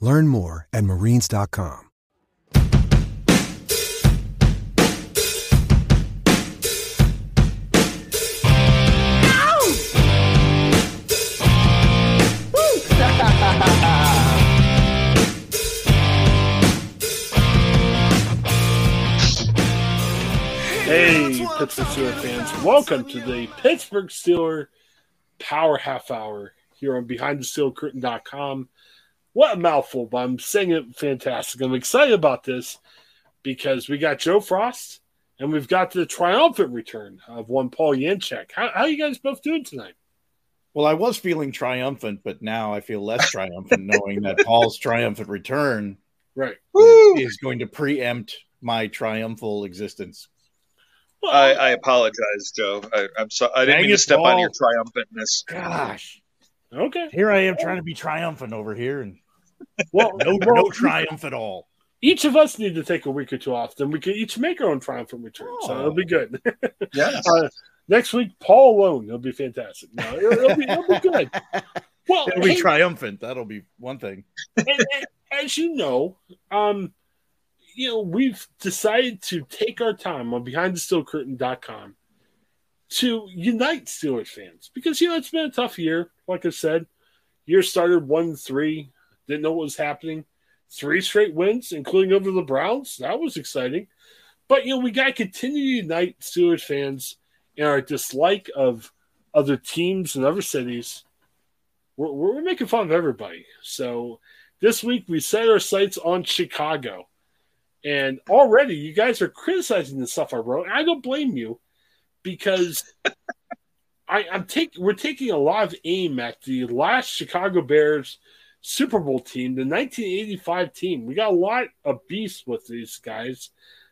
Learn more at marines.com. Hey, Pittsburgh Steelers fans. Welcome to the Pittsburgh Steeler Power Half Hour here on BehindTheSteelCurtain.com. What a mouthful, but I'm saying it fantastic. I'm excited about this because we got Joe Frost and we've got the triumphant return of one Paul Yanchek. How, how are you guys both doing tonight? Well, I was feeling triumphant, but now I feel less triumphant knowing that Paul's triumphant return right is going to preempt my triumphal existence. Well, I, I, apologize, Joe. I, am sorry. I didn't mean to step Paul. on your triumphantness. Gosh. Okay. Here I am trying to be triumphant over here, and well, no, well, no triumph at all. Each of us need to take a week or two off. Then we can each make our own triumphant return. Oh. So it'll be good. Yeah. uh, next week, Paul alone. It'll be fantastic. No, it'll, it'll, be, it'll be good. Well, it'll be hey, triumphant. That'll be one thing. and, and, as you know, um, you know, we've decided to take our time on BehindTheSteelCurtain.com to unite Steelers fans because you know it's been a tough year. Like I said, year started one three, didn't know what was happening. Three straight wins, including over the Browns. That was exciting. But you know, we gotta continue to unite Steelers fans in our dislike of other teams and other cities. We're, we're making fun of everybody. So this week we set our sights on Chicago. And already you guys are criticizing the stuff I wrote. I don't blame you because I, am taking we're taking a lot of aim at the last Chicago Bears Super Bowl team, the 1985 team. We got a lot of beasts with these guys,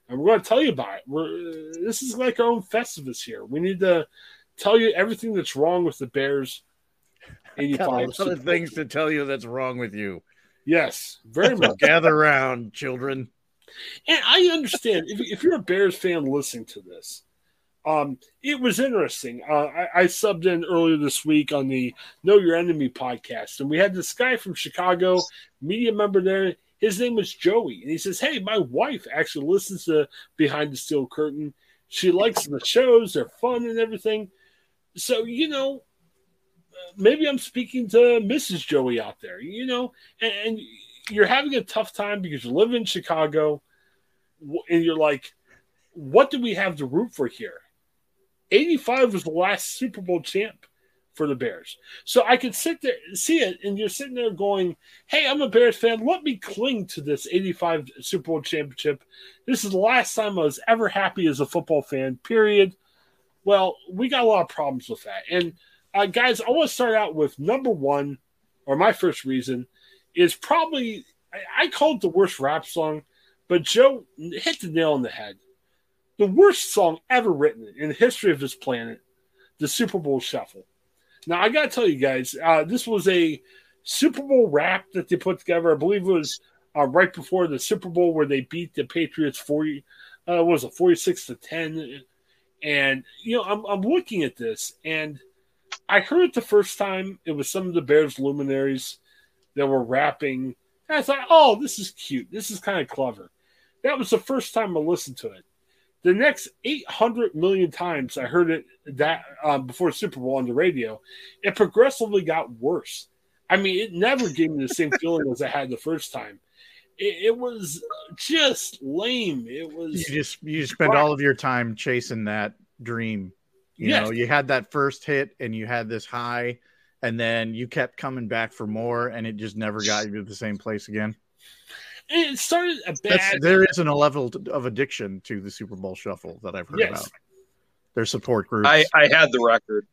and we're going to tell you about it. We're this is like our own Festivus here. We need to tell you everything that's wrong with the Bears. 85 got a lot of things to tell you that's wrong with you. Yes, very much. Gather around, children. And I understand if, if you're a Bears fan listening to this, um, it was interesting. Uh, I, I, subbed in earlier this week on the Know Your Enemy podcast, and we had this guy from Chicago, media member there. His name was Joey, and he says, "Hey, my wife actually listens to Behind the Steel Curtain. She likes the shows; they're fun and everything." So you know, maybe I'm speaking to Mrs. Joey out there. You know, and, and you're having a tough time because you live in Chicago, and you're like, "What do we have to root for here?" 85 was the last Super Bowl champ for the Bears. So I could sit there, see it, and you're sitting there going, Hey, I'm a Bears fan. Let me cling to this 85 Super Bowl championship. This is the last time I was ever happy as a football fan, period. Well, we got a lot of problems with that. And uh, guys, I want to start out with number one, or my first reason is probably, I, I call it the worst rap song, but Joe hit the nail on the head. The worst song ever written in the history of this planet, the Super Bowl Shuffle. Now, I got to tell you guys, uh, this was a Super Bowl rap that they put together. I believe it was uh, right before the Super Bowl where they beat the Patriots 40, uh, was it 46 to 10? And, you know, I'm, I'm looking at this and I heard it the first time. It was some of the Bears luminaries that were rapping. And I thought, oh, this is cute. This is kind of clever. That was the first time I listened to it. The next 800 million times I heard it that um, before Super Bowl on the radio, it progressively got worse. I mean, it never gave me the same feeling as I had the first time. It, it was just lame. It was you just you spend all of your time chasing that dream. You yes. know, you had that first hit and you had this high, and then you kept coming back for more, and it just never got you to the same place again it started a bad. That's, there isn't a level of addiction to the Super Bowl Shuffle that I've heard yes. about. Their support groups. I, I had the record.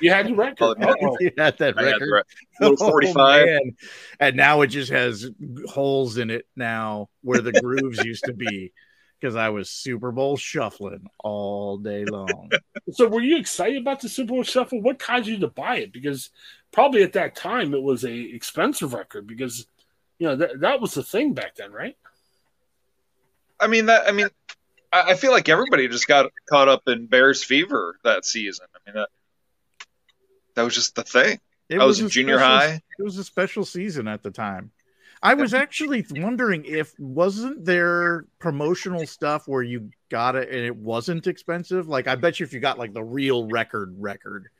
You had the record. Oh, you had that I record. Had oh, Forty-five, oh, and now it just has holes in it now where the grooves used to be. Because I was Super Bowl shuffling all day long. so, were you excited about the Super Bowl shuffle? What caused you to buy it? Because probably at that time it was a expensive record. Because you know that that was the thing back then, right? I mean that. I mean, I, I feel like everybody just got caught up in Bears fever that season. I mean that that was just the thing. It I was, was in junior special, high. It was a special season at the time. I was actually wondering if wasn't there promotional stuff where you got it and it wasn't expensive. Like I bet you if you got like the real record record,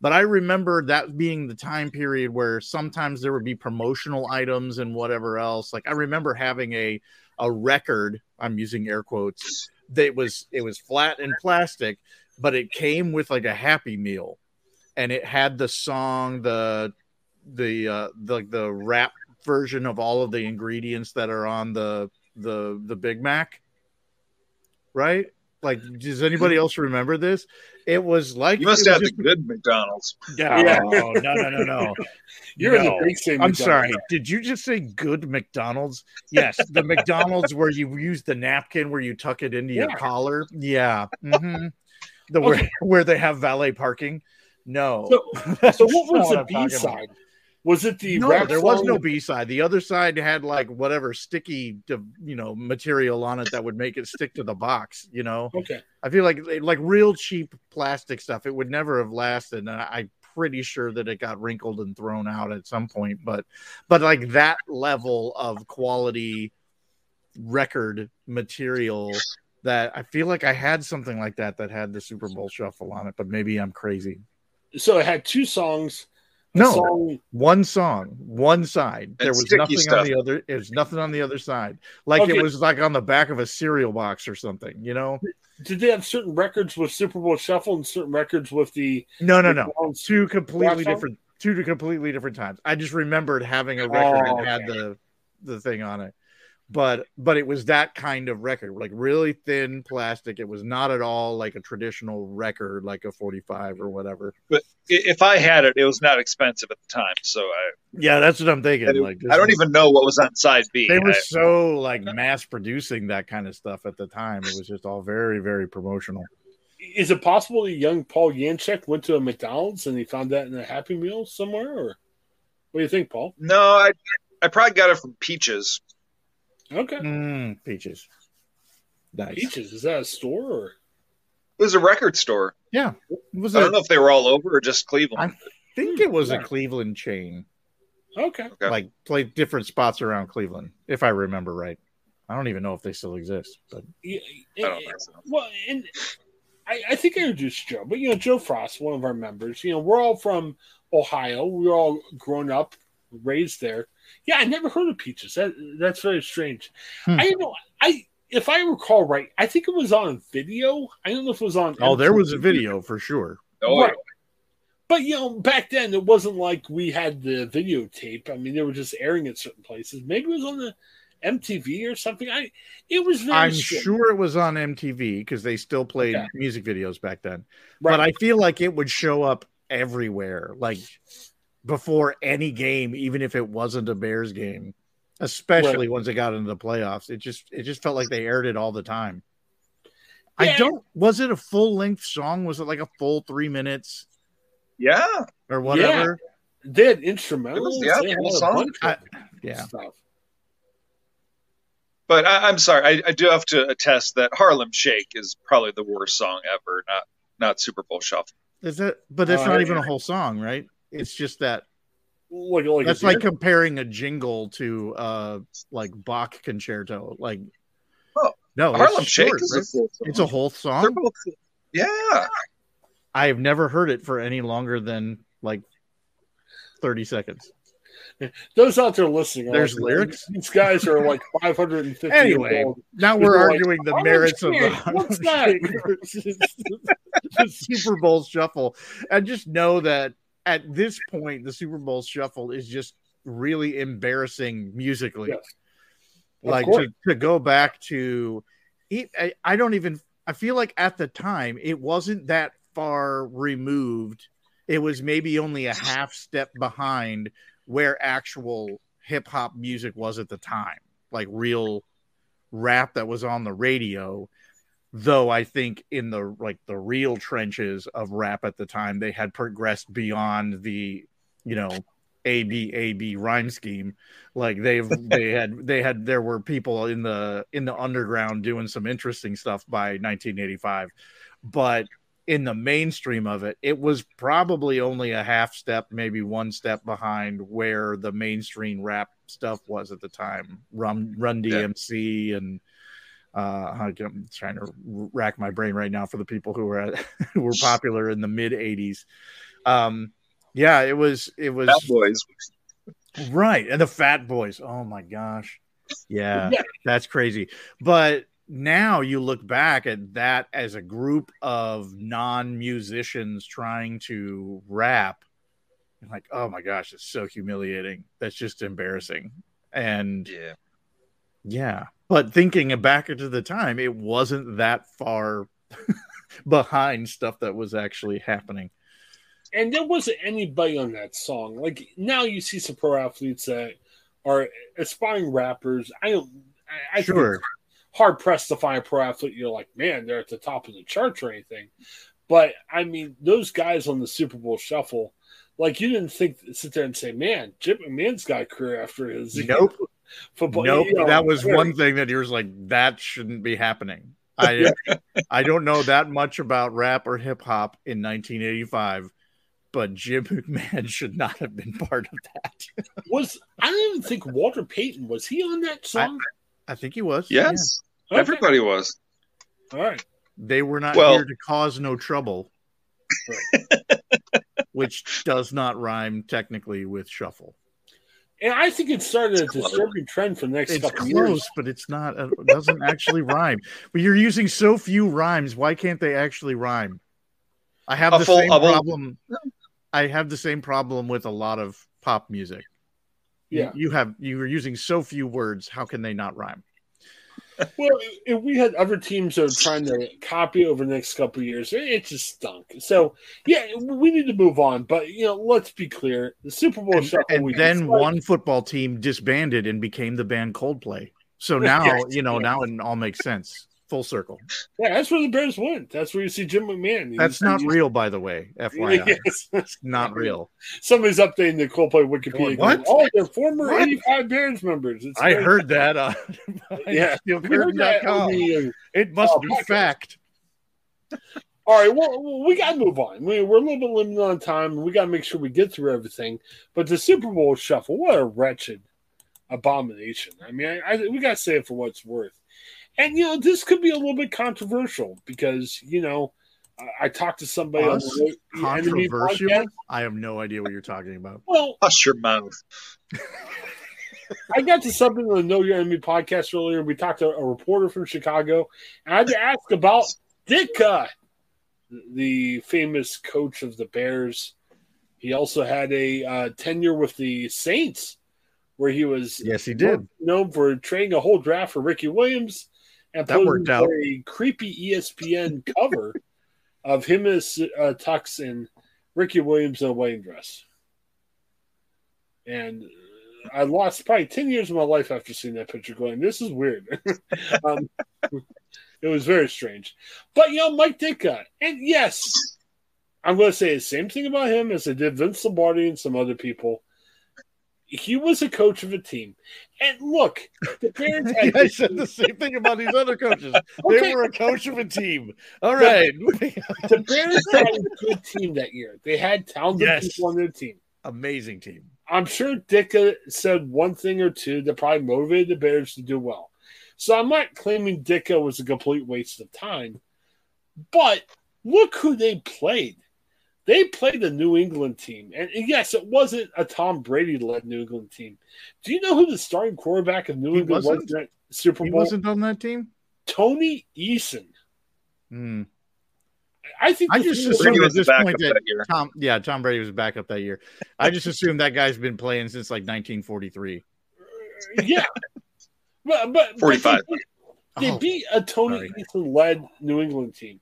but I remember that being the time period where sometimes there would be promotional items and whatever else. Like I remember having a a record, I'm using air quotes, that was it was flat and plastic, but it came with like a happy meal and it had the song, the the uh the the rap version of all of the ingredients that are on the the the Big Mac. Right? Like, does anybody else remember this? It was like you must have just... the good McDonald's. Yeah, no, no, no, no, no. You're no. in the big same. I'm sorry. Did you just say good McDonald's? Yes, the McDonald's where you use the napkin where you tuck it into yeah. your collar. Yeah. Mm-hmm. The okay. where, where they have valet parking. No. So, so what was the B side? Was it the no? There was no B side. The other side had like whatever sticky, you know, material on it that would make it stick to the box. You know. Okay. I feel like like real cheap plastic stuff. It would never have lasted, and I'm pretty sure that it got wrinkled and thrown out at some point. But but like that level of quality record material that I feel like I had something like that that had the Super Bowl shuffle on it, but maybe I'm crazy. So it had two songs no, song. one song, one side. And there was nothing stuff. on the other. There's nothing on the other side. Like okay. it was like on the back of a cereal box or something. You know. Did they have certain records with Super Bowl Shuffle and certain records with the? No, no, no. Two completely different. Two completely different times. I just remembered having a oh, record oh, that had the the thing on it but but it was that kind of record like really thin plastic. It was not at all like a traditional record like a 45 or whatever. But if i had it it was not expensive at the time so i yeah that's what i'm thinking I like i don't even know what was on side b. They were I, so like mass producing that kind of stuff at the time. It was just all very very promotional. Is it possible that young paul yanchek went to a mcdonald's and he found that in a happy meal somewhere or what do you think paul? No i i probably got it from peaches Okay. Mm, peaches. Nice. Peaches is that a store or? It was a record store. Yeah, it was. I a, don't know if they were all over or just Cleveland. I think it was yeah. a Cleveland chain. Okay. okay. Like play different spots around Cleveland, if I remember right. I don't even know if they still exist, but yeah, I don't know. Well, and I, I think I introduced Joe, but you know, Joe Frost, one of our members. You know, we're all from Ohio. We're all grown up, raised there. Yeah, I never heard of peaches. That that's very strange. Hmm. I know I if I recall right, I think it was on video. I don't know if it was on. Oh, there was a video for sure. Oh, right. but you know, back then it wasn't like we had the videotape. I mean, they were just airing at certain places. Maybe it was on the MTV or something. I it was. Very I'm strange. sure it was on MTV because they still played Okay. music videos back then. Right. But I feel like it would show up everywhere, like before any game, even if it wasn't a Bears game. Especially once it got into the playoffs, it just it just felt like they aired it all the time. I don't. Was it a full length song? Was it like a full three minutes Yeah, or whatever? They had instrumentals. Was- yeah, they full song. I- yeah. stuff. but I, I'm sorry, I, I do have to attest that Harlem Shake is probably the worst song ever. Not not Super Bowl Shuffle. Is that? But it's Oh, not even a whole song, right? It's just that. Like, like That's like deer. comparing a jingle to uh like Bach concerto. Like, Oh, no, it's Harlem just Shake short, is right? a full song. It's a whole song. both, yeah. I have never heard it for any longer than like thirty seconds. those out there listening. There's like, lyrics? These guys are like 550 Anyway, years old. now They're we're like, arguing the merits of the What's that? The Super Bowl shuffle, and just know that at this point, the Super Bowl shuffle is just really embarrassing musically. Yes. Like to, to go back to, I, I don't even. I feel like at the time it wasn't that far removed. It was maybe only a half step behind where actual hip hop music was at the time, like real rap that was on the radio. Though I think in the like the real trenches of rap at the time, they had progressed beyond the, you know, A B A B rhyme scheme. Like they've they had they had there were people in the in the underground doing some interesting stuff by 1985, but in the mainstream of it, it was probably only a half step, maybe one step behind where the mainstream rap stuff was at the time. Run Run Yeah. DMC and uh, I'm trying to rack my brain right now for the people who were at, who were popular in the mid '80s. Um, yeah, it was it was Bad Boys. right, and the Fat Boys. Oh my gosh, yeah, Yeah. that's crazy. But now you look back at that as a group of non-musicians trying to rap. You're like, oh my gosh, it's so humiliating. That's just embarrassing. And Yeah. yeah, but thinking back into the time, it wasn't that far behind stuff that was actually happening. and there wasn't anybody on that song. Like now, you see some pro athletes that are aspiring rappers. I don't. I, I Sure. hard pressed to find a pro athlete. You're like, man, they're at the top of the charts or anything. But I mean, those guys on the Super Bowl shuffle, like you didn't think sit there and say, man, Jim McMahon's got a career after his Nope. football. Nope, you know, that was very- one thing that he was like, that shouldn't be happening. I I don't know that much about rap or hip hop in 1985, but Jim McMahon should not have been part of that. Was I don't even think Walter Payton was he on that song? I think he was. Yes. Okay. Everybody was. All right. They were not Well- here to cause no trouble, which does not rhyme technically with shuffle. And I think it started a disturbing trend for the next It's couple close, years. but it's not. It doesn't actually rhyme. But you're using so few rhymes. Why can't they actually rhyme? I have A the full- same a full- problem. I have the same problem with a lot of pop music. You- Yeah. you have you are using so few words. How can they not rhyme? Well, if we had other teams that are trying to copy over the next couple of years, it, just stunk. So, yeah, we need to move on. But you know, let's be clear: the Super Bowl And, shuffle. and we then one football team disbanded and became the band Coldplay. So now Yes. you know now it all makes sense. Full circle. Yeah, that's where the Bears went. That's where you see Jim McMahon. That's not real, by the way. FYI, Yes. it's not real. Somebody's updating the Coldplay Wikipedia. What? going, Oh, they're former What? 85 Bears members. It's I heard that. Uh, Yeah, heard that on the, uh, It must Oh, be podcast. fact. All right, well, we got to move on. We, we're a little bit limited on time, and we got to make sure we get through everything. But the Super Bowl shuffle, what a wretched abomination. I mean, I, I, we got to say it for what it's worth. And, you know, this could be a little bit controversial because, you know, I, I talked to somebody Us? the the Controversial? podcast. I have no idea what you're talking about. Well, Hush your mouth. I got to something on the Know Your Enemy podcast earlier. We talked to a reporter from Chicago, and I had to ask about Ditka, the famous coach of the Bears. He also had a uh, tenure with the Saints, where he was yes, he did known for trading a whole draft for Ricky Williams and that worked out a creepy ESPN cover of him as uh, Tux and Ricky Williams in a wedding dress. And I lost probably 10 years of my life after seeing that picture going, this is weird. um, it was very strange. But, you know, Mike Ditka, and yes, I'm going to say the same thing about him as I did Vince Lombardi and some other people. He was a coach of a team. And look, the Bears had I said the same thing about these other coaches. okay. They were a coach of a team. All right. the Bears had a good team that year. They had talented yes. people on their team. Amazing team. I'm sure Ditka said one thing or two that probably motivated the Bears to do well. So I'm not claiming Ditka was a complete waste of time, but look who they played. They played the New England team. And yes, it wasn't a Tom Brady led New England team. Do you know who the starting quarterback of New he England was in Super Bowl? He wasn't on that team? Tony Eason. Hmm. I think I just assumed at this point that, that Tom, yeah, Tom Brady was back up that year. I just assumed that guy's been playing since like 1943. Yeah, but but 45. But they, they beat a Tony Eason led New England team.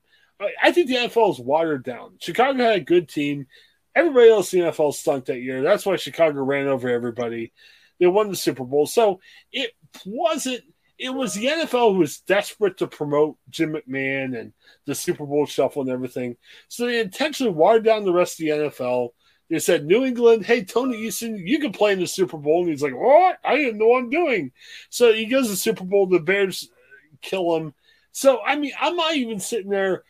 I think the NFL is watered down. Chicago had a good team. Everybody else in the NFL stunk that year. That's why Chicago ran over everybody. They won the Super Bowl. So it wasn't it was the NFL who was desperate to promote Jim McMahon and the Super Bowl shuffle and everything. So they intentionally watered down the rest of the NFL. They said, New England, hey, Tony Eason, you can play in the Super Bowl. And he's like, What? I didn't know what I'm doing. So he goes to the Super Bowl. The Bears kill him. So, I mean, I'm not even sitting there.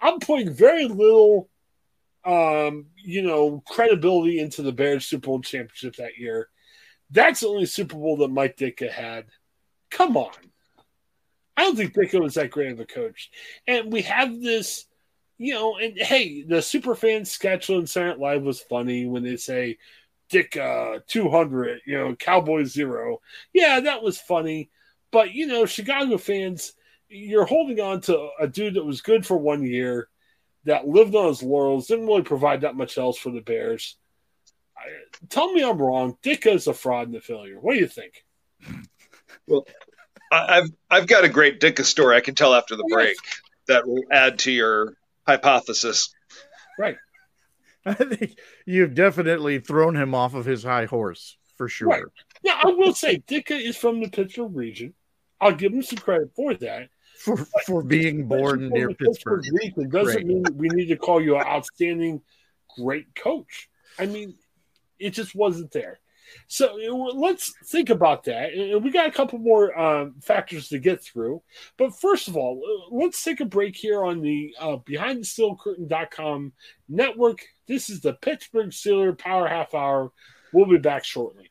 I'm putting very little, um, you know, credibility into the Bears Super Bowl championship that year. That's the only Super Bowl that Mike Ditka had. Come on. I don't think Ditka was that great of a coach. And we have this, you know, and hey, the Superfan sketch on Saturday Live was funny when they say Ditka 200, you know, Cowboy zero. Yeah, that was funny. But, you know, Chicago fans, you're holding on to a dude that was good for one year, that lived on his laurels, didn't really provide that much else for the Bears. I, tell me I'm wrong. Ditka is a fraud and a failure. What do you think? Well, I've I've got a great Ditka story I can tell after the oh, break that will add to your hypothesis. Right. I think you've definitely thrown him off of his high horse for sure. Right. Yeah, I will say Ditka is from the Pittsburgh region. I'll give him some credit for that. For for being born near Pittsburgh. Pittsburgh region doesn't great. mean we need to call you an outstanding great coach. I mean, it just wasn't there. So let's think about that. And we got a couple more um, factors to get through. But first of all, let's take a break here on the uh, Behind the Steel Curtain.com network. This is the Pittsburgh Steeler Power Half Hour. We'll be back shortly.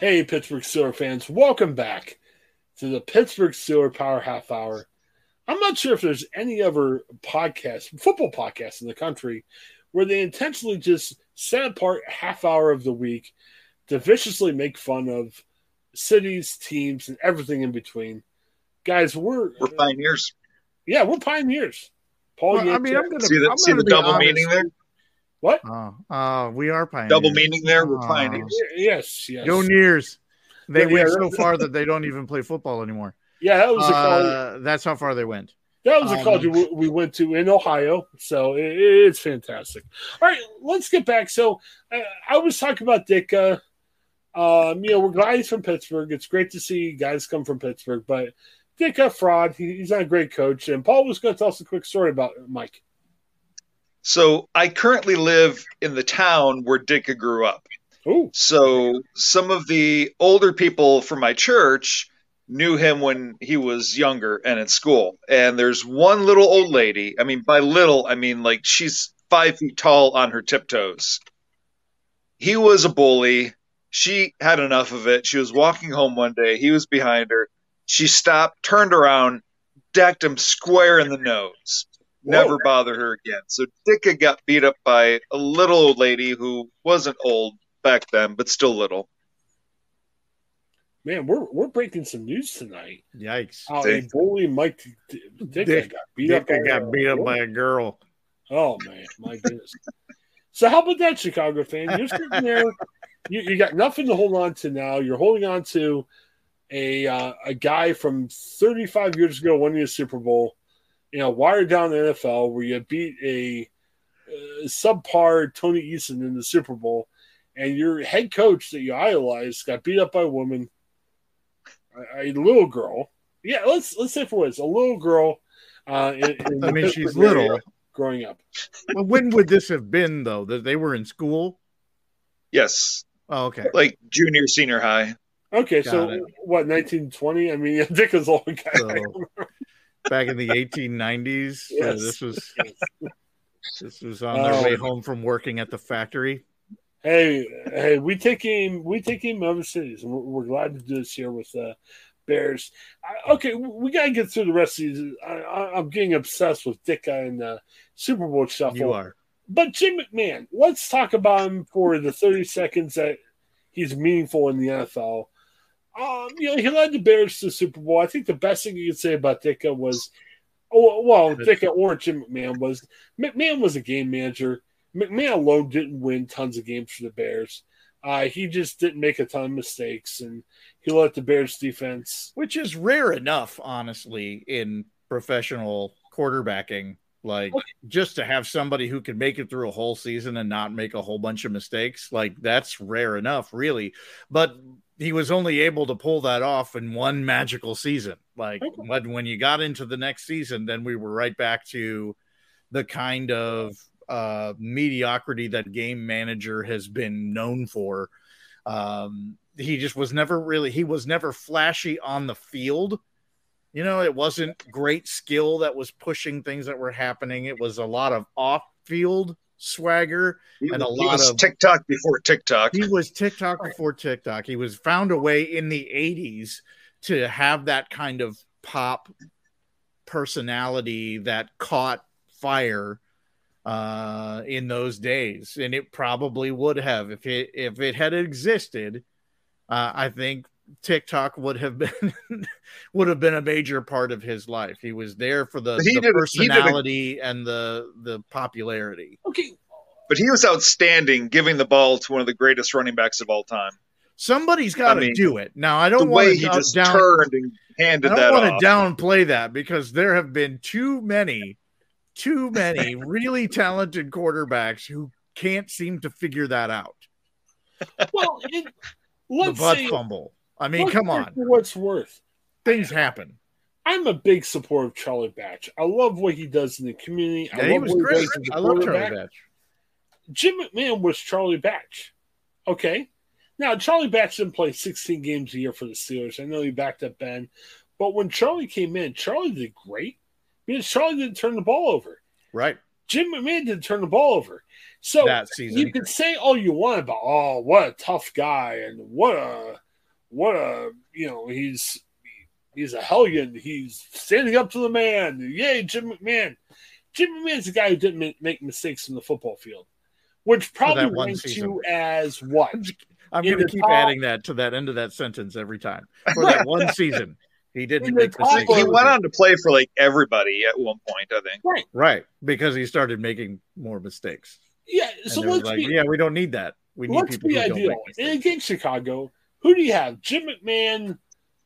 Hey, Pittsburgh Steelers fans, welcome back to the Pittsburgh Steelers Power Half Hour. I'm not sure if there's any other podcast, football podcast in the country, where they intentionally just set apart half hour of the week to viciously make fun of cities, teams, and everything in between. Guys, we're we're pioneers. Yeah, we're pioneers. Paul, well, I mean, I'm gonna see the, I'm see the double honest. meaning there. What? Uh, uh, we are pioneers. Double meaning there. We're uh, pioneers. Yes, yes. Go Nears. They yeah, went yeah. so far that they don't even play football anymore. Yeah, that was uh, that's how far they went. That was a Um, college we- we went to in Ohio, so it, it's fantastic. All right, let's get back. So uh, I was talking about Dick. Uh, um, you know, we're glad he's from Pittsburgh. It's great to see guys come from Pittsburgh, but Ditka fraud. He, he's not a great coach. And Paul was going to tell us a quick story about Mike. So I currently live in the town where Ditka grew up. Oh, So some of the older people from my church knew him when he was younger and in school. And there's one little old lady. I mean, by little, I mean like she's five feet tall on her tiptoes. He was a bully. She had enough of it. She was walking home one day. He was behind her. She stopped, turned around, decked him square in the nose. Never Whoa. bothered her again. So Ditka got beat up by a little old lady who wasn't old back then, but still little. man, we're we're breaking some news tonight. Yikes! How a bully Mike D- Dick, Dick- got beat up. By got a- beat up by a girl. Oh man, my goodness. so how about that, Chicago fan? You're sitting there, you, you got nothing to hold on to now. You're holding on to a uh, a guy from 35 years ago winning a Super Bowl, you know, wired down the NFL where you beat a uh, subpar Tony Eason in the Super Bowl, and your head coach that you idolized got beat up by a woman, a, a little girl. Yeah, let's let's say for what it's a little girl. Uh, in, in I mean, she's little. growing up. Well, when would this have been though? That they were in school? Yes, Oh, okay. like junior, senior high. Okay, Got so it. what, 1920? I mean, Dick is old guy. So, back in the 1890s. Yes. Uh, this was this was on their Oh. way home from working at the factory. hey, hey, we take aim, we take other cities, and we're, we're glad to do this here with uh, Bears. I, okay, we got to get through the rest of these. I, I, I'm getting obsessed with Dick and the Super Bowl shuffle. You are. But Jim McMahon, let's talk about him for the 30 seconds that he's meaningful in the NFL. Um, you know, he led the Bears to the Super Bowl. I think the best thing you could say about Ditka was, oh, well, Ditka or Jim McMahon was McMahon was a game manager. McMahon alone didn't win tons of games for the Bears. Uh, he just didn't make a ton of mistakes, and he let the Bears defense. which is rare enough, honestly, in professional quarterbacking. Like just to have somebody who can make it through a whole season and not make a whole bunch of mistakes, like that's rare enough, really. But he was only able to pull that off in one magical season. Like when when you got into the next season, then we were right back to the kind of uh, mediocrity that game manager has been known for. Um, he just was never really he was never flashy on the field. You know, it wasn't great skill that was pushing things that were happening. It was a lot of off-field swagger He, and a lot of TikTok before TikTok. he was TikTok before TikTok. He was found a way in the 80s to have that kind of pop personality that caught fire uh in those days and it probably would have if it if it had existed uh i think tiktok would have been would have been a major part of his life he was there for the, he the did he a- personality and the the popularity Okay, but he was outstanding giving the ball to one of the greatest running backs of all time. somebody's got to I mean, do it now i don't way want to just down, turned and handed I don't want to downplay that because there have been too many, too many really talented quarterbacks who can't seem to figure that out. well, it, let's butt say fumble. I mean, come on, for what's worth. things happen. I'm a big supporter of Charlie Batch. I love what he does in the community. I Yeah, he love was what great. does as a I love Charlie. Batch. Jim McMahon was Charlie Batch. Okay. Now, Charlie Batch didn't play 16 games a year for the Steelers. I know he backed up Ben. But when Charlie came in, Charlie did great because Charlie didn't turn the ball over. Right. Jim McMahon didn't turn the ball over. So That season. you can say all you want about, oh, what a tough guy and what a, what a, you know, he's, he's a hellion. He's standing up to the man. Yay, Jim McMahon. Jim McMahon's the guy who didn't make, make mistakes in the football field, which probably that one ranks season. you as what? I'm going to keep top- adding that to that end of that sentence every time. For that one season, he didn't make top mistakes. he went on to play for like everybody at one point, I think. Right. Right. Because he started making more mistakes. Yeah. So let's like, be, yeah, we don't need that. We need let's people be who don't ideal. make And against Chicago, who do you have? Jim McMahon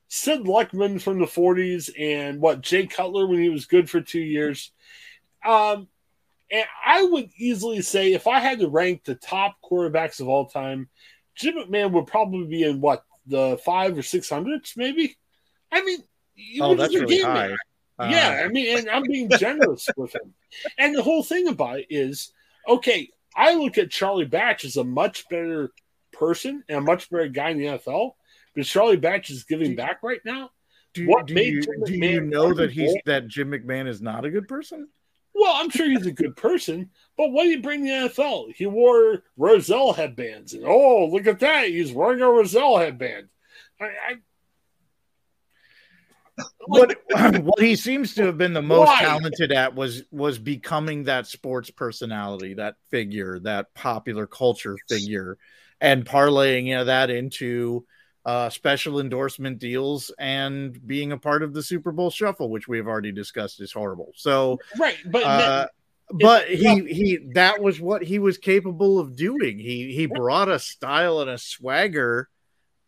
Sid Luckman from the 40s and what Jay Cutler when he was good for two years. Um, and I would easily say if I had to rank the top quarterbacks of all time, Jim McMahon would probably be in what the five or six hundreds, maybe. I mean, oh, that's really high. Uh, yeah, I mean, and I'm being generous with him. And the whole thing about it is, okay, I look at Charlie Batch as a much better person and a much better guy in the NFL. But Charlie Batch is giving back right now. Do, what do made you, Jim do you know that he's that Jim McMahon is not a good person? Well, I'm sure he's a good person, but what did he bring the NFL? He wore Rozelle headbands, and oh, look at that, he's wearing a Rozelle headband. I, I what what he seems to have been the most Why? talented at was was becoming that sports personality, that figure, that popular culture figure, and parlaying you know, that into uh, special endorsement deals and being a part of the Super Bowl shuffle, which we have already discussed is horrible. So right, but uh, but he he that was what he was capable of doing. He he brought a style and a swagger,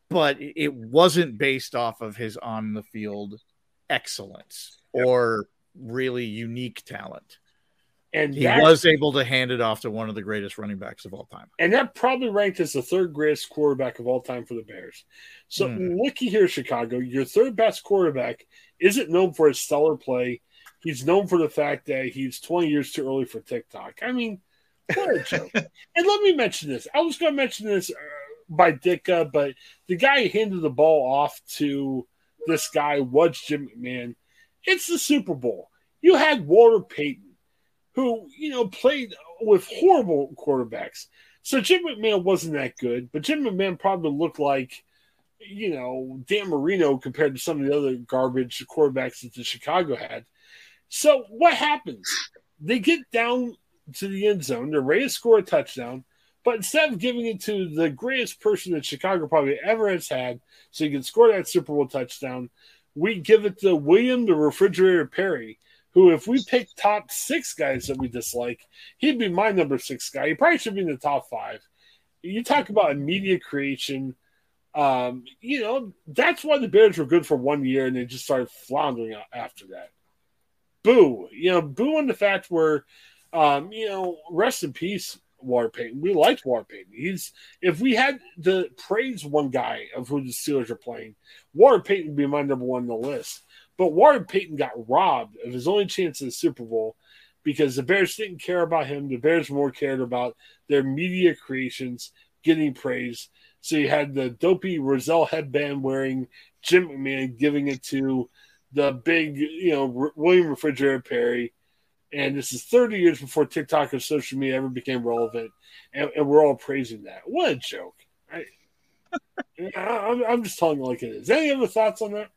but it wasn't based off of his on the field excellence or really unique talent. And he was able to hand it off to one of the greatest running backs of all time. And that probably ranked as the third greatest quarterback of all time for the Bears. So mm. looky here, Chicago, your third best quarterback isn't known for his stellar play. He's known for the fact that he's 20 years too early for TikTok. I mean, what a joke. and let me mention this. I was going to mention this uh, by Ditka, but the guy handed the ball off to this guy was Jim McMahon. It's the Super Bowl. You had Walter Payton who, you know, played with horrible quarterbacks. So Jim McMahon wasn't that good, but Jim McMahon probably looked like, you know, Dan Marino compared to some of the other garbage quarterbacks that the Chicago had. So what happens? They get down to the end zone, ready to score a touchdown, but instead of giving it to the greatest person that Chicago probably ever has had, so you can score that Super Bowl touchdown, we give it to William the Refrigerator Perry, who, if we pick top six guys that we dislike, he'd be my number six guy. He probably should be in the top five. You talk about media creation. Um, you know, that's why the Bears were good for one year and they just started floundering after that. Boo. You know, boo on the fact where, um, you know, rest in peace, Walter Payton. We liked Walter Payton. He's if we had to praise one guy of who the Steelers are playing, Walter Payton would be my number one on the list. But Walter Payton got robbed of his only chance at the Super Bowl because the Bears didn't care about him. The Bears more cared about their media creations getting praise. So you had the dopey Rozelle headband wearing Jim McMahon giving it to the big, you know, William Refrigerator Perry. And this is 30 years before TikTok or social media ever became relevant. And, and we're all praising that. What a joke. I, am just telling you like it is. Any other thoughts on that?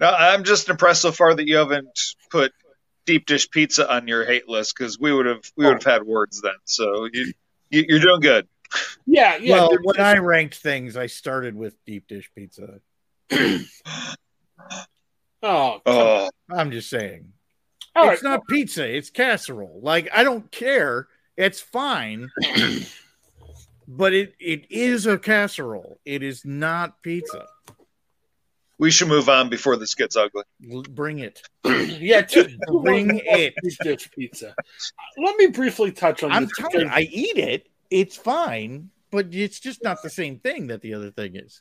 No, I'm just impressed so far that you haven't put deep dish pizza on your hate list because we would have we would have had words then. So you, you are doing good. Yeah, yeah. Well, when I ranked things, I started with deep dish pizza. oh, oh. I'm just saying. All it's right. not pizza, it's casserole. Like I don't care. It's fine. but it it is a casserole. It is not pizza we should move on before this gets ugly. Bring it. yeah, to, bring it. Dish pizza. Let me briefly touch on. I'm telling you, I eat it. It's fine, but it's just not the same thing that the other thing is.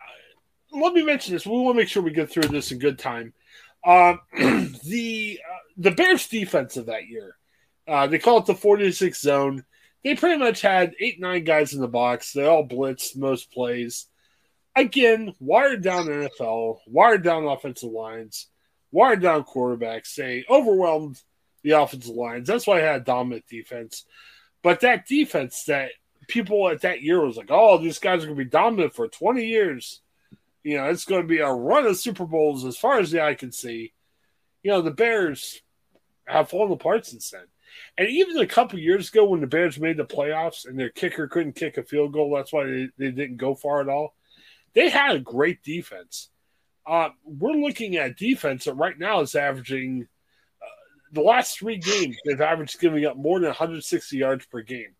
Uh, let me mention this. We want to make sure we get through this in good time. Um, the uh, the Bears defense of that year, uh, they call it the 46 zone. They pretty much had eight nine guys in the box. They all blitzed most plays again, wired down NFL, wired down offensive lines, wired down quarterbacks, they overwhelmed the offensive lines. That's why I had dominant defense. But that defense that people at that year was like, oh, these guys are going to be dominant for 20 years. You know, it's going to be a run of Super Bowls as far as the eye can see. You know, the Bears have fallen apart since then. And even a couple years ago, when the Bears made the playoffs and their kicker couldn't kick a field goal, that's why they, they didn't go far at all they had a great defense. Uh, we're looking at defense that right now is averaging uh, the last three games, they've averaged giving up more than 160 yards per game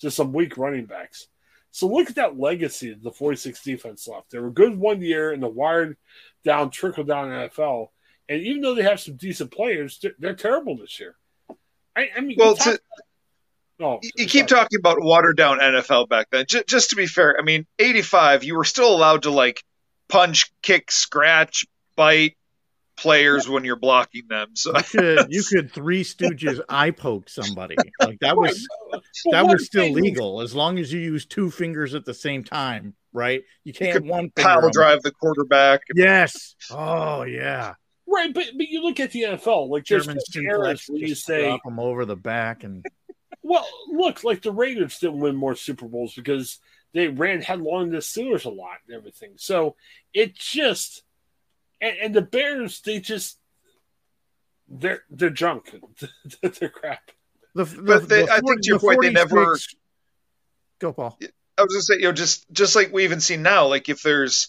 to some weak running backs. So look at that legacy of the 46 defense left. They were good one year in the wired down, trickle down NFL. And even though they have some decent players, they're, they're terrible this year. I, I mean, Well, to- oh, you keep sorry. talking about watered down NFL back then. J- just to be fair, I mean, 85, you were still allowed to like punch, kick, scratch, bite players when you're blocking them. So You could you could three stooges eye poke somebody. Like that oh, was But that was still thing- legal as long as you use two fingers at the same time, right? You can't could one finger pile them. drive the quarterback. Yes. Oh yeah. Right, but but you look at the NFL, like there's German been eras where you say, drop them over the back and well, look, like the Raiders didn't win more Super Bowls because they ran headlong into the Steelers a lot and everything. So it just and, and the Bears, they just they're they're junk. they're crap. the, the, But they- the I think to your the point, they never- 46 Go, Paul. I was gonna say, you know, just just like we even see now, like if there's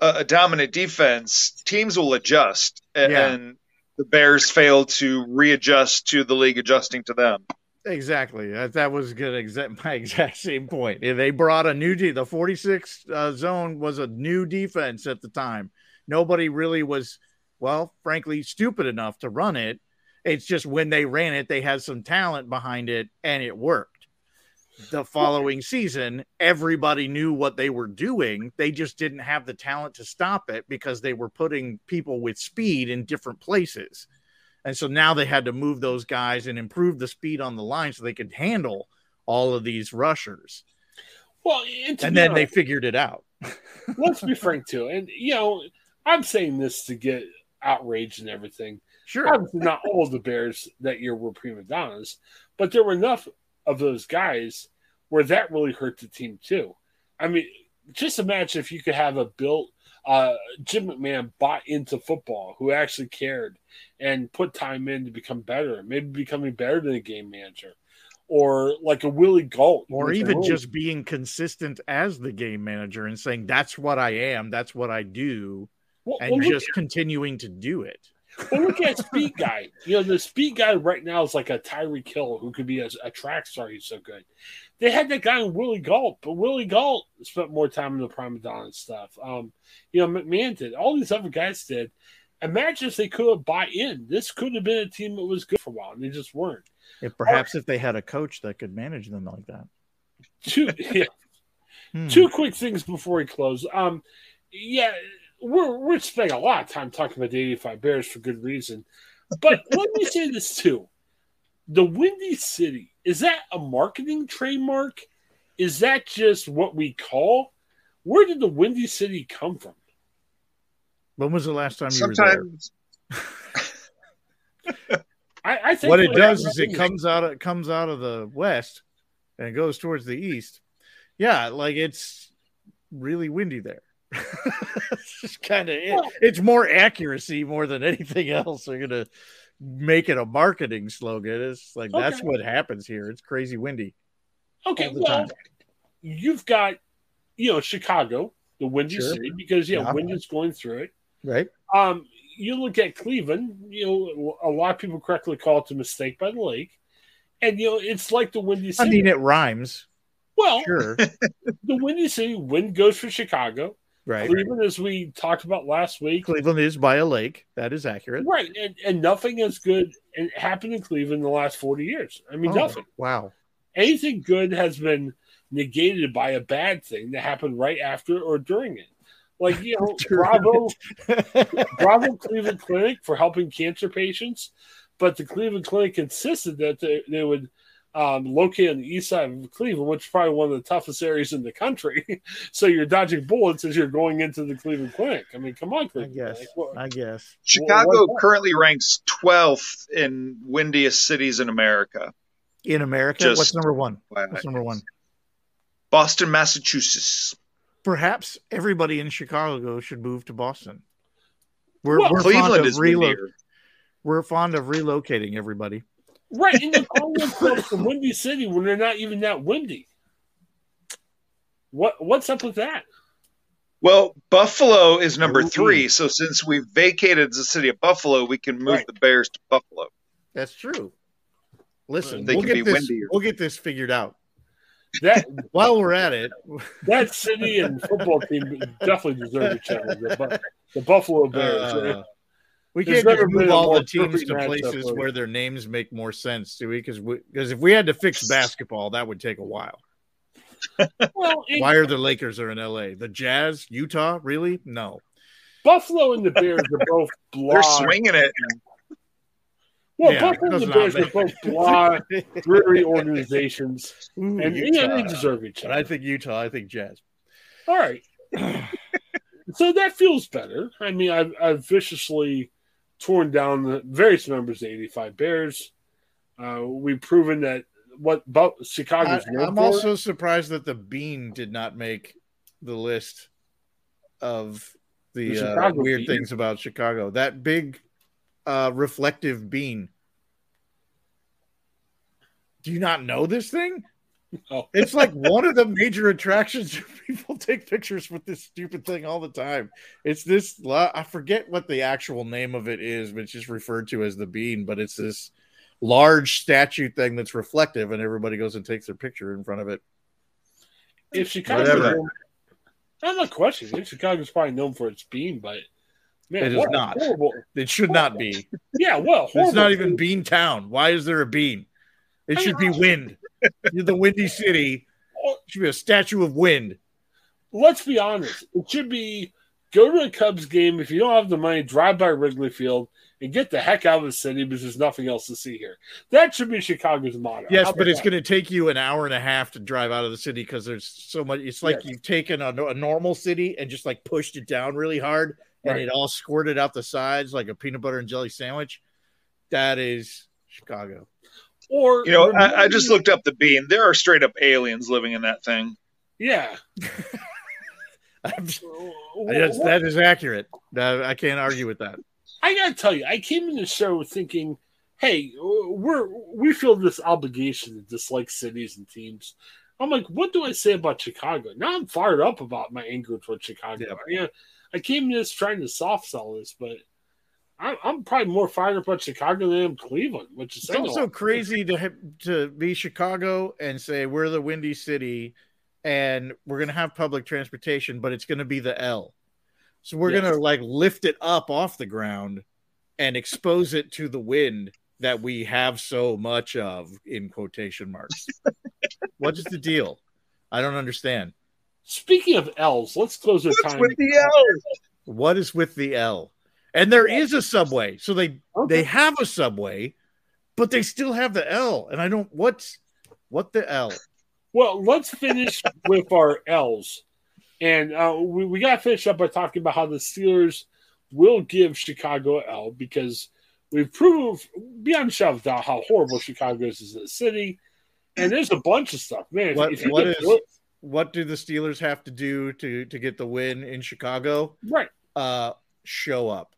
a, a dominant defense, teams will adjust, and, Yeah. and the Bears fail to readjust to the league adjusting to them. Exactly. That, that was good. Exact my exact same point. They brought a new the 46 uh, zone was a new defense at the time. Nobody really was, well, frankly, stupid enough to run it. It's just when they ran it, they had some talent behind it, and it worked. The following season, everybody knew what they were doing. They just didn't have the talent to stop it because they were putting people with speed in different places. And so now they had to move those guys and improve the speed on the line so they could handle all of these rushers. Well, and, And then they figured it out. let's be frank too. And you know, I'm saying this to get outraged and everything. Sure. Obviously, not all the Bears that year were prima donnas, but there were enough of those guys where that really hurt the team too. I mean, just imagine if you could have a built uh, Jim McMahon bought into football, who actually cared and put time in to become better, maybe becoming better than a game manager, or like a Willie Gault, Or even just being consistent as the game manager and saying, that's what I am, that's what I do, Well- and well, just continuing to do it. Well, look at speed guy. You know, the speed guy right now is like a Tyreek Hill who could be a, a track star. He's so good. They had that guy in Willie Gault, but Willie Gault spent more time in the prima donna stuff. Um, you know, McMahon did. All these other guys did. Imagine if they could have bought in. This could have been a team that was good for a while, and they just weren't. If perhaps if they had a coach that could manage them like that. Two, yeah, Hmm. two quick things before we close. Um, yeah, we're we're spending a lot of time talking about the '85 Bears for good reason, but let me say this too: the Windy City is that a marketing trademark? Is that just what we call? Where did the Windy City come from? When was the last time you were there? I, I think what it does is it comes out of comes out of the west and it goes towards the east. Yeah, like it's really windy there. it's just kind of it. It's more accuracy more than anything else. They're gonna make it a marketing slogan. It's like that's what happens here. It's crazy windy. Okay, well, time. you've got you know Chicago, the Windy Sure. City, because yeah, Yeah. wind is going through it. Right? Um, you look at Cleveland, you know, a lot of people correctly call it a mistake by the lake. And, you know, it's like the Windy city. I mean it rhymes. well, Sure. the Windy City, wind goes for Chicago. Right. Cleveland, as we talked about last week. Cleveland is by a lake. That is accurate. Right. And, and nothing as good and happened in Cleveland in the last 40 years. I mean, Oh, nothing. Wow. Anything good has been negated by a bad thing that happened right after or during it. Like, you know, Bravo Bravo Cleveland Clinic for helping cancer patients, but the Cleveland Clinic insisted that they, they would um, locate on the east side of Cleveland, which is probably one of the toughest areas in the country. so you're dodging bullets as you're going into the Cleveland Clinic. I mean, come on, I guess. Clinic. What- I guess. Chicago what's that? currently ranks 12th in windiest cities in America. In America, Just- what's number one? What's number one? Boston, Massachusetts. Perhaps everybody in Chicago should move to Boston. We're, Well, we're fond Cleveland of is relo- We're fond of relocating everybody. Right, and they're calling themselves the Windy City when they're not even that windy. What what's up with that? Well, Buffalo is number Ooh. three. So since we've vacated the city of Buffalo, we can move Right. the Bears to Buffalo. That's true. Listen, They we'll can get be this. windier. We'll get this figured out. that While we're at it, that city and football team definitely deserve a challenge. The, Bu- the Buffalo Bears. uh, we There's can't just never move all the teams to places for- where their names make more sense, do we? Because because if we had to fix basketball, that would take a while. well, it- Why are the Lakers are in LA? The Jazz, Utah, really? No. Buffalo and the Bears are both They're swinging it. Well, Yeah, Buffalo and the Bears are both blah, dreary organizations, Ooh, and Utah. yeah, they deserve each But other. I think Utah. I think Jazz. All right. so that feels better. I mean, I've, I've viciously torn down the various members of the 85 Bears. Uh, we've proven that what I, Chicago's I'm for- also surprised that the bean did not make the list of the, The uh, weird bean? things about Chicago. That big uh, reflective bean. Do you not know this thing? Oh. It's like one of the major attractions. People take pictures with this stupid thing all the time. It's this, I forget what the actual name of it is, but it's just referred to as the bean. But it's this large statue thing that's reflective, and everybody goes and takes their picture in front of it. if Chicago's Whatever. known- I'm not questioning it. Chicago's probably known for its bean, but man, It is not. Horrible. It should not be. Yeah, well, It's not even Bean Town. Why is there a bean? It should be wind. The windy city. It should be a statue of wind. Let's be honest. It should be go to a Cubs game if you don't have the money. Drive by Wrigley Field and get the heck out of the city because there's nothing else to see here. That should be Chicago's motto. Yes, but it's going to take you an hour and a half to drive out of the city because there's so much. It's like Yes. you've taken a, a normal city and just like pushed it down really hard, and Right. it all squirted out the sides like a peanut butter and jelly sandwich. That is Chicago. Or You know, I, I just looked up the bean. There are straight up aliens living in that thing. Yeah. Yes, that is accurate. I can't argue with that. I gotta tell you, I came in the show thinking, "Hey, we're we feel this obligation to dislike cities and teams." I'm like, "What do I say about Chicago?" Now I'm fired up about my anger towards Chicago. Yeah, I uh, came in this trying to soft sell this, but I'm, I'm probably more fired up about Chicago than I am Cleveland, which is It's also crazy to to be Chicago and say we're the windy city, and we're gonna have public transportation, but it's gonna be the L. So we're Yes. gonna like lift it up off the ground and expose it to the wind that we have so much of in quotation marks. what is the deal? I don't understand. Speaking of L's, let's close our What's time. with the L? What is with the L? And there is a subway, so they Okay. they have a subway, but they still have the L. And I don't what's what the L? Well, let's finish with our L's. And uh, we, we got to finish up by talking about how the Steelers will give Chicago L because we've proved beyond a shadow of doubt how horrible Chicago is as a city. And there's a bunch of stuff, man. What- if what get what do the Steelers have to do to to get the win in Chicago? right? Uh show up.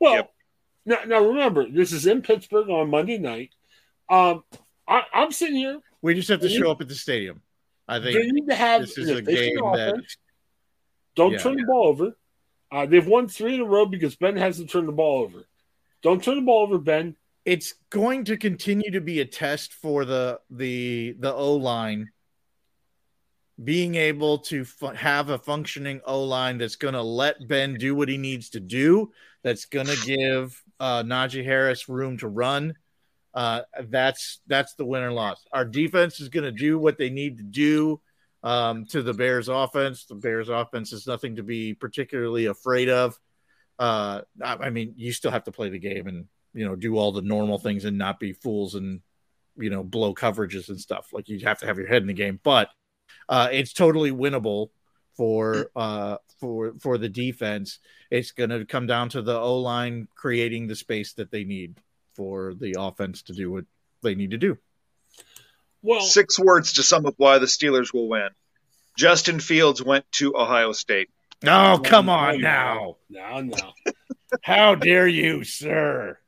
Well, Yep. now, now remember, this is in Pittsburgh on Monday night. Um, I, I'm sitting here. We just have to show up at the stadium. I think They need to have this is a game that- Don't Yeah. turn the ball over. Uh, they've won three in a row because Ben hasn't turned the ball over. Don't turn the ball over, Ben. it's going to continue to be a test for the the the O line being able to fu- have a functioning O line that's going to let Ben do what he needs to do. That's going to give uh, Najee Harris room to run. Uh, that's that's the win or loss. Our defense is going to do what they need to do um, to the Bears offense. The Bears offense is nothing to be particularly afraid of. Uh, I, I mean, you still have to play the game and you know do all the normal things and not be fools and you know blow coverages and stuff. Like you have to have your head in the game, but uh, it's totally winnable for uh, for for the defense. It's going to come down to the O line creating the space that they need for the offense to do what they need to do. Well, Six words to sum up why the Steelers will win. Justin Fields went to Ohio State. Oh, come on no, now! No, no. How dare you, sir?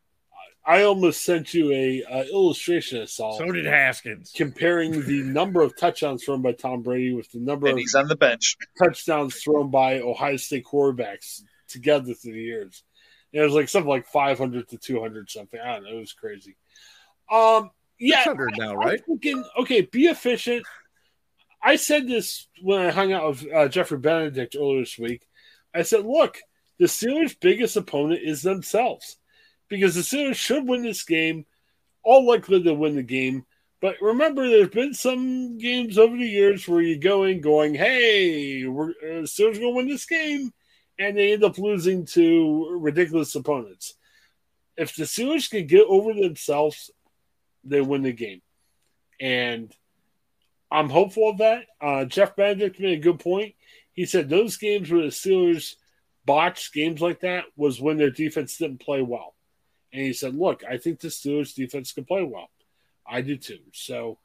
I almost sent you a uh, illustration I saw So did Haskins. comparing the number of touchdowns thrown by Tom Brady with the number And of he's on the bench. touchdowns thrown by Ohio State quarterbacks together through the years. And it was like something like 500 to 200 something. I don't know. It was crazy. Um, Yeah, 600 now, right? thinking, okay, be efficient. I said this when I hung out with uh, Jeffrey Benedict earlier this week. I said, look, the Steelers' biggest opponent is themselves because the Steelers should win this game. All likely to win the game. But remember, there's been some games over the years where you go in going, hey, we're uh, Steelers going to win this game. And they end up losing to ridiculous opponents. If the Steelers can get over themselves, they win the game. And I'm hopeful of that. Uh, Jeff Benedict made a good point. He said those games where the Steelers botched games like that was when their defense didn't play well. And he said, look, I think the Steelers defense can play well. I do too. So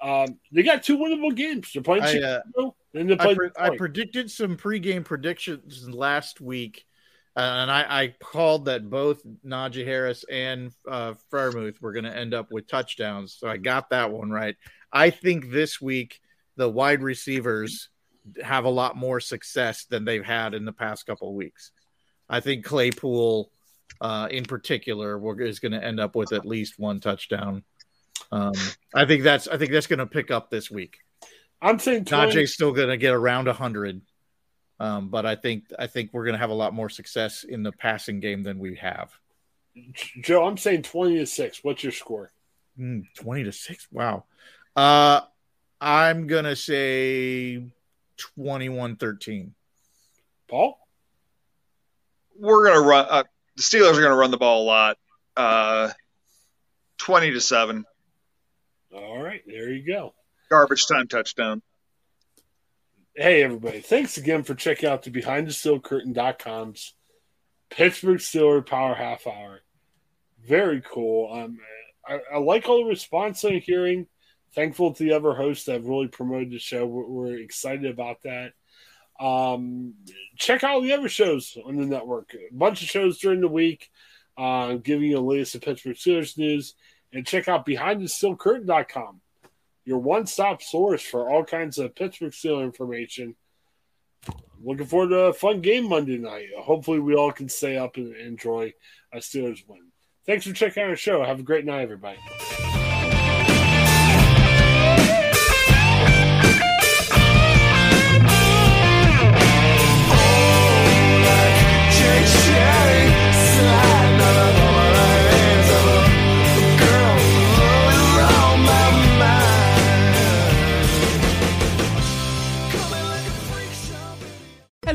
um, they got two winnable games. They're playing I, uh, Chicago, and they're I, pre- I predicted some pregame predictions last week, uh, and I, I called that both Najee Harris and uh, Freiermuth were going to end up with touchdowns. So I got that one right. I think this week the wide receivers have a lot more success than they've had in the past couple of weeks. I think Claypool, uh, in particular, will- is going to end up with at least one touchdown. Um, I think that's I think that's going to pick up this week. I'm saying 20, Najee's still going to get around hundred, um, but I think I think we're going to have a lot more success in the passing game than we have. Joe, I'm saying 20 to 6. What's your score? Mm, Twenty to six. Wow. Uh, I'm gonna say 21-13. Paul? We're gonna run. Uh, the Steelers are gonna run the ball a lot. Uh, Twenty to seven, All right, there you go. garbage time touchdown. Hey, everybody. Thanks again for checking out the Behind the Steel Curtain.com's Pittsburgh Steelers Power Half Hour. Very cool. Um, I, I like all the response I'm hearing. Thankful to the other hosts that have really promoted the show. We're, we're excited about that. Um, check out the other shows on the network. A bunch of shows during the week, uh, giving you the latest of Pittsburgh Steelers news. And check out BehindTheSteelCurtain.com your one stop source for all kinds of Pittsburgh Steelers information. Looking forward to a fun game Monday night. Hopefully, we all can stay up and enjoy a Steelers win. Thanks for checking out our show. Have a great night, everybody.